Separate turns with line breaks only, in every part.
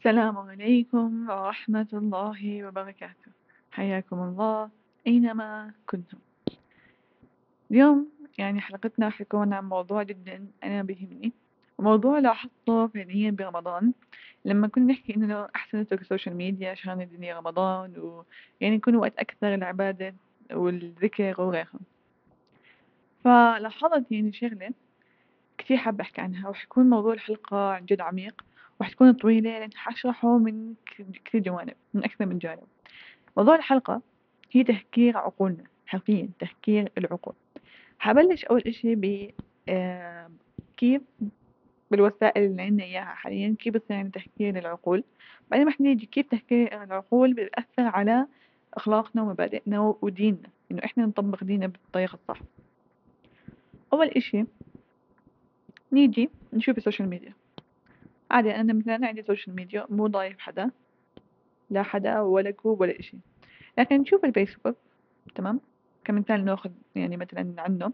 السلام عليكم ورحمة الله وبركاته. حياكم الله أينما كنتم. اليوم يعني حلقتنا راح تكون عن موضوع جدا أنا بيهمني موضوع لاحظته فعليا برمضان لما كنا نحكي إنه أحسن نترك السوشيال ميديا عشان الدنيا رمضان ويعني يكون وقت أكثر العبادة والذكر وغيرها. فلاحظت يعني شغلة كثير حابة أحكي عنها وحيكون موضوع الحلقة عن جد عميق. وحتكون طويلة لأن حشرحه من كثير جوانب من أكثر من جانب. موضوع الحلقة هي تهكير عقولنا حرفيا تهكير العقول. حبلش أول إشي ب كيف بالوسائل اللي عندنا إياها حاليا كيف بصير عندنا تهكير للعقول بعدين رح نيجي كيف تهكير العقول بيأثر على أخلاقنا ومبادئنا وديننا إنه إحنا نطبق ديننا بالطريقة الصح. أول إشي نيجي نشوف ال social media. عادي أنا مثلا عندي social media مو ضايف حدا. لا حدا ولا group ولا إشي. لكن نشوف الفيسبوك تمام؟ كمثال ناخذ يعني مثلا عنه.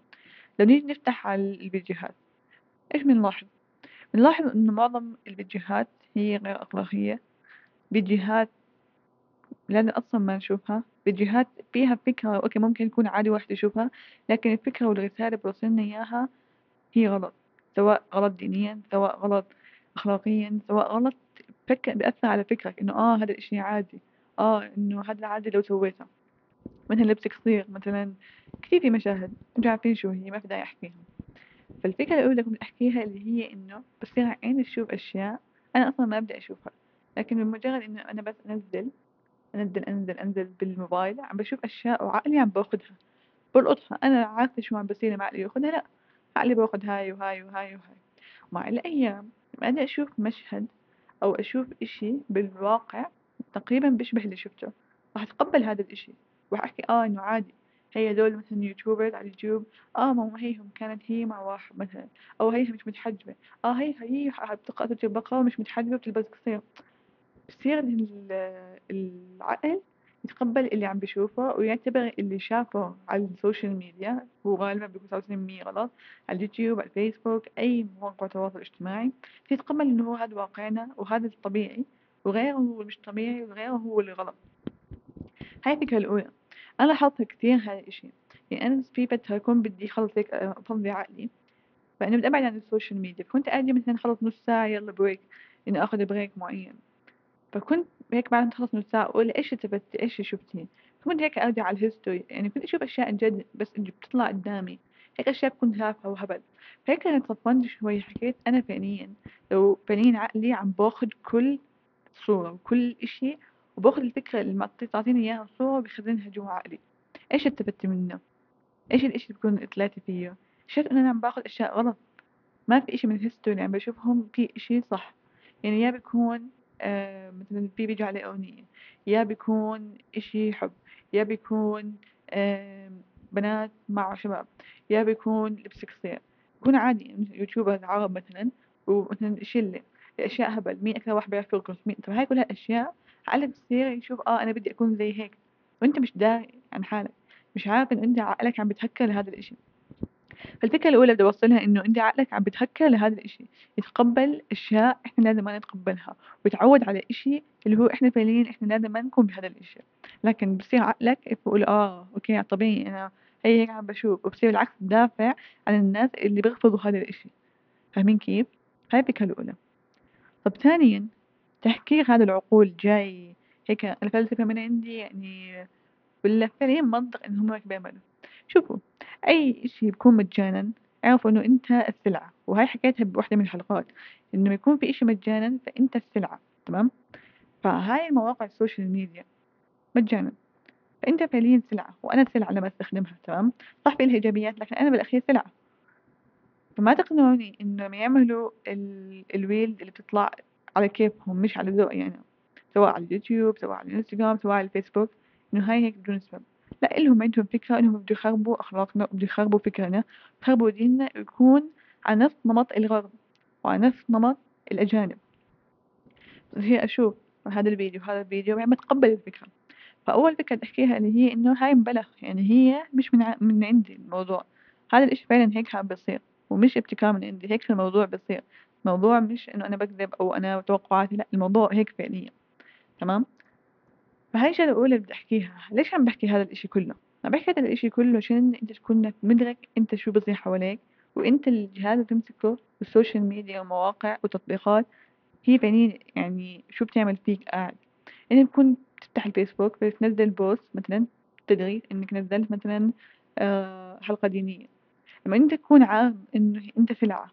لو نيجي نفتح على الفيديوهات إيش بنلاحظ؟ بنلاحظ إنه معظم الفيديوهات هي غير أخلاقية. فيديوهات لازم أصلا ما نشوفها. فيديوهات فيها فكرة okay ممكن يكون عادي واحد يشوفها لكن الفكرة والرسالة بوصلنا إياها هي غلط. سواء غلط دينيا سواء غلط أخلاقيا سواء غلط فكر بيأثر على فكرك إنه آه هذا الإشي عادي آه إنه هذا العادي لو سويته مثلا لبسك قصير مثلا كثير في مشاهد أنتوا عارفين شو هي ما في داعي أحكيها. فالفكرة اللي كنت أحكيها اللي هي إنه بصير عيني تشوف أشياء أنا أصلا ما أبدأ أشوفها. لكن بمجرد إنه أنا بس أنزل أنزل أنزل أنزل بالموبايل عم بشوف أشياء وعقلي عم باخدها. بلقطها. أنا عارفة شو عم بصير مع عقلي ياخدها لأ عقلي باخد هاي وهاي وهاي وهاي. مع الأيام أنا أشوف مشهد أو أشوف إشي بالواقع تقريبا بيشبه اللي شفته. راح أتقبل هذا الإشي راح أحكي آه إنه عادي. هي دول مثلا YouTubers على اليوتيوب آه ماما هيهم كانت هي مع واحد مثلا أو هيها مش متحجبة آه هي هي بتقرأ البقرة ومش متحجبة بتلبس قصير. بصير العقل يتقبل اللي عم بيشوفه ويعتبر اللي شافه على ال social media هو غالبا بيكون 99% غلط على اليوتيوب على الفيسبوك أي مواقع تواصل اجتماعي يتقبل إنه هو هذا واقعنا وهذا الطبيعي وغيره هو مش طبيعي وغيره هو اللي غلط. هاي الفكرة الأولى. أنا لاحظت كثير هذا الإشي. يعني أنا في فترة كنت بدي خلص هيك أفضي عقلي. فأنا بدي أبعد عن ال social media. فكنت أجي مثلا خلص نص ساعة يلا break إني آخذ break معين. فكنت هيك بعد ما تخلص نص ساعة أقول إيش استفدتي إيش شفتي كنت هيك أرجع على ال history يعني كنت أشوف أشياء جد بس بتطلع قدامي. هيك أشياء كنت تافهة وهبل. فهيك أنا تصفنت شوي حكيت أنا فعليا. لو فعليا عقلي عم باخد كل صورة وكل إشي وباخد الفكرة اللي تعطيني إياها صورة وبخزنها جوا عقلي. إيش استفدت منه؟ إيش الإشي اللي بكون طلعتي فيه؟ شفت أنا عم باخد أشياء غلط. ما في إشي من ال history عم بشوفهم في إشي صح. يعني يا بيكون آه مثلا في بيجوا عليه أغنية. يا بيكون إشي حب يا بيكون آه بنات مع شباب يا بيكون لبس قصير بيكون عادي YouTuber عرب مثلا ومثلا شلة أشياء هبل. مين أكثر واحد بيعرف يرقص. مين طب هاي كلها أشياء عقلك بصير يشوف آه أنا بدي أكون زي هيك. وأنت مش داري عن حالك. مش عارف إن أنت عقلك عم بتهكر لهذا الإشي. فالفكرة الأولى بدي أوصلها إنه أنت عقلك عم بتهكر لهذا الإشي. يتقبل أشياء إحنا لازم ما نتقبلها. ويتعود على إشي اللي هو إحنا فعليا إحنا لازم ما نكون بهذا الإشي. لكن بصير عقلك يقول آه أوكي طبيعي أنا هي هيك عم بشوف. وبصير بالعكس تدافع عن الناس اللي بيرفضوا هذا الإشي. فاهمين كيف؟ هاي الفكرة الأولى. طب ثانيا تحكير هذا العقول جاي هيك الفلسفة من عندي يعني ولا فعليا منطق إن هم هيك بيعملوا شوفوا أي إشي بيكون مجانا اعرفوا إنه أنت السلعة. وهاي حكيتها بوحدة من الحلقات إنه يكون في إشي مجانا فأنت السلعة تمام؟ فهاي المواقع ال social media. مجانا. فأنت فعليا سلعة وأنا سلعة لما أستخدمها تمام؟ صح في إيجابيات لكن أنا بالأخير سلعة. فما تقنعوني إنهم يعملوا ال... اللي بتطلع على كيفهم مش على ذوقي يعني سواء على اليوتيوب سواء على الإنستغرام سواء على الفيسبوك إنه هاي هيك بدون سبب. لا إلهم عندهم فكرة إنهم بده يخربوا أخلاقنا بده يخربوا فكرنا. يخربوا ديننا ويكون على نفس نمط الغرب وعلى نفس نمط الأجانب. هي أشوف هذا الفيديو هذا الفيديو يعني بتقبل الفكرة. فأول فكرة تحكيها اللي هي إنه هاي مبلغ يعني هي مش من, ع... من عندي الموضوع. هذا الإشي فعلا هيك عم بيصير ومش ابتكار من عندي هيك الموضوع بيصير. موضوع مش إنه أنا بكذب أو أنا توقعاتي لأ الموضوع هيك فعليا. تمام؟ فهاي الشغلة الأولى اللي بدي أحكيها ليش عم بحكي هذا الإشي كله؟ عم بحكي هذا الإشي كله عشان أنت تكون مدرك أنت شو بصير حواليك وأنت الجهاز اللي تمسكه بال social media ومواقع وتطبيقات هي فعليا يعني شو بتعمل فيك قاعد. يعني بكون تفتح الفيسبوك بتنزل post مثلا تدري إنك نزلت مثلا آه، حلقة دينية. لما أنت تكون عارف إنه أنت سلعة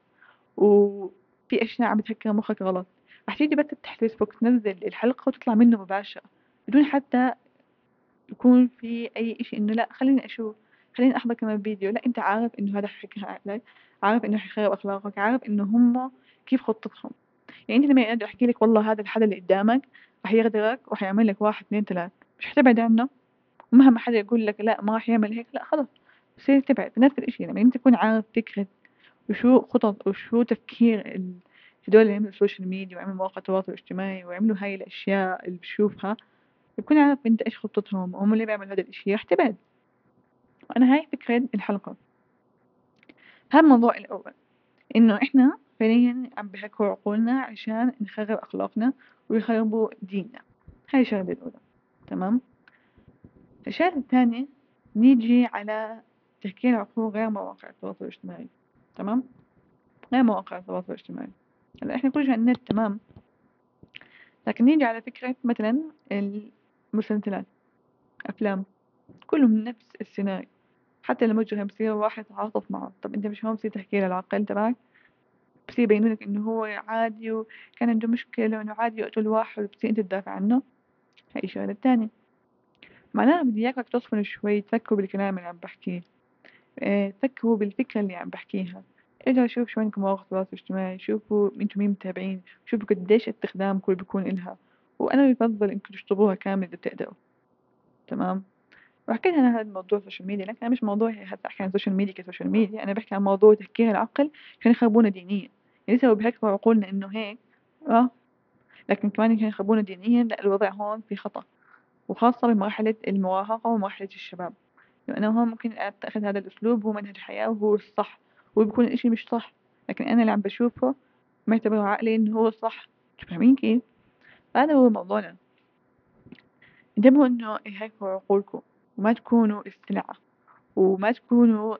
وفي أشياء عم بتفكر مخك غلط راح تيجي بس تفتح الفيسبوك تنزل الحلقة وتطلع منه مباشرة. بدون حتى يكون في أي إشي إنه لا خليني أشوف خليني أحضر كمان فيديو. لا أنت عارف إنه هذا حكي عليك عارف إنه حيخرب أخلاقك عارف إنه هم كيف خطتهم. يعني أنت لما يقعد احكي لك والله هذا الحدا اللي قدامك راح يغدرك وحيعمل لك واحد اثنين ثلاث مش حتبعد عنه؟ ومهما حدا يقول لك لا ما راح يعمل هيك لا خلص بصير تبعد نفس الإشي. لما أنت تكون عارف فكرة وشو خطط وشو تفكير هدول اللي يعملوا ال social media ويعملوا مواقع التواصل الاجتماعي ويعملوا هاي الأشياء اللي بشوفها تكون عارف أنت إيش خطتهم وهم اللي بيعملوا هذا الإشي. راح تبعد وأنا هاي فكرة الحلقة. هذا الموضوع الأول. إنه إحنا فعليا عم بيهكروا عقولنا عشان نخرب أخلاقنا ويخربوا ديننا. هاي الشغلة الأولى. تمام؟ الشغلة الثانية نيجي على تهكير عقول غير مواقع التواصل الاجتماعي. تمام؟ غير مواقع التواصل الاجتماعي. هلا إحنا كل شيء على النت تمام. لكن نيجي على فكرة مثلا المسلسلات أفلام كلهم نفس السيناريو. حتى لما مجرم بصير واحد يتعاطف معه. طب أنت مش هون بصير تحكي له العقل تبعك؟ بصير يبينوا لك إنه هو عادي وكان عنده مشكلة وإنه عادي يقتل واحد وبتصير أنت تدافع عنه. هاي الشغلة الثانية معناها بدي اياكم تصفنوا شوي تفكروا بالكلام اللي عم بحكيه. آه تفكروا بالفكرة اللي عم بحكيها. ارجعوا شوفوا شو عندكم مواقع التواصل الاجتماعي شوفوا أنتم مين متابعين شوفوا قديش استخدامكم بيكون إلها. وأنا بفضل إنكم تشطبوها كامل إذا بتقدروا تمام؟ وحكيت أنا هذا الموضوع ال social media لكن أنا مش موضوع هسه أحكي عن ال social media ك social media أنا بحكي عن موضوع تفكير العقل عشان يخربونا دينيا. يعني لسه بيحكوا عقولنا إنه هيك آه. لكن كمان عشان يخربونا دينيا لا الوضع هون في خطأ. وخاصة بمرحلة المراهقة ومرحلة الشباب. لأنه هون ممكن أتخذ هذا الأسلوب هو منهج حياة وهو الصح. وبيكون الإشي مش صح. لكن أنا اللي عم بشوفه معتبره عقلي إنه هو الصح. فاهمين كيف؟ هذا هو موضوعنا. انتبهوا إنه يهيكوا عقولكم وما تكونوا السلعة وما تكونوا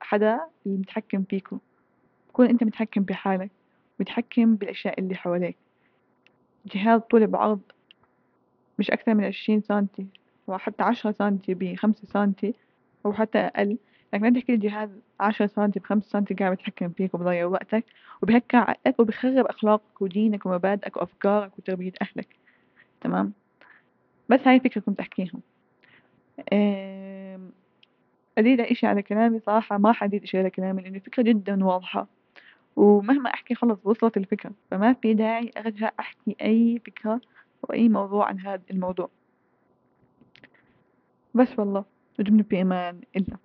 حدا المتحكم فيكم. تكون أنت متحكم بحالك متحكم بالأشياء اللي حواليك. جهاز طول بعرض مش أكثر من عشرين سنتي وحتى عشرة سنتي بخمسة سنتي أو حتى أقل. لكن لا تحكي الجهاز عشرة سنتي بخمسة سنتي قاعد بيتحكم فيك وبضيع وقتك وبهكر عقلك وبخرب أخلاقك ودينك ومبادئك وأفكارك وتربية أهلك. تمام؟ بس هاي الفكرة كنت أحكيها. أزيد إشي على كلامي صراحة ما حزيد إشي على كلامي لأن الفكرة جدا واضحة. ومهما أحكي خلص وصلت الفكرة فما في داعي أرجع أحكي أي فكرة أو أي موضوع عن هذا الموضوع. بس والله في أمان إلا.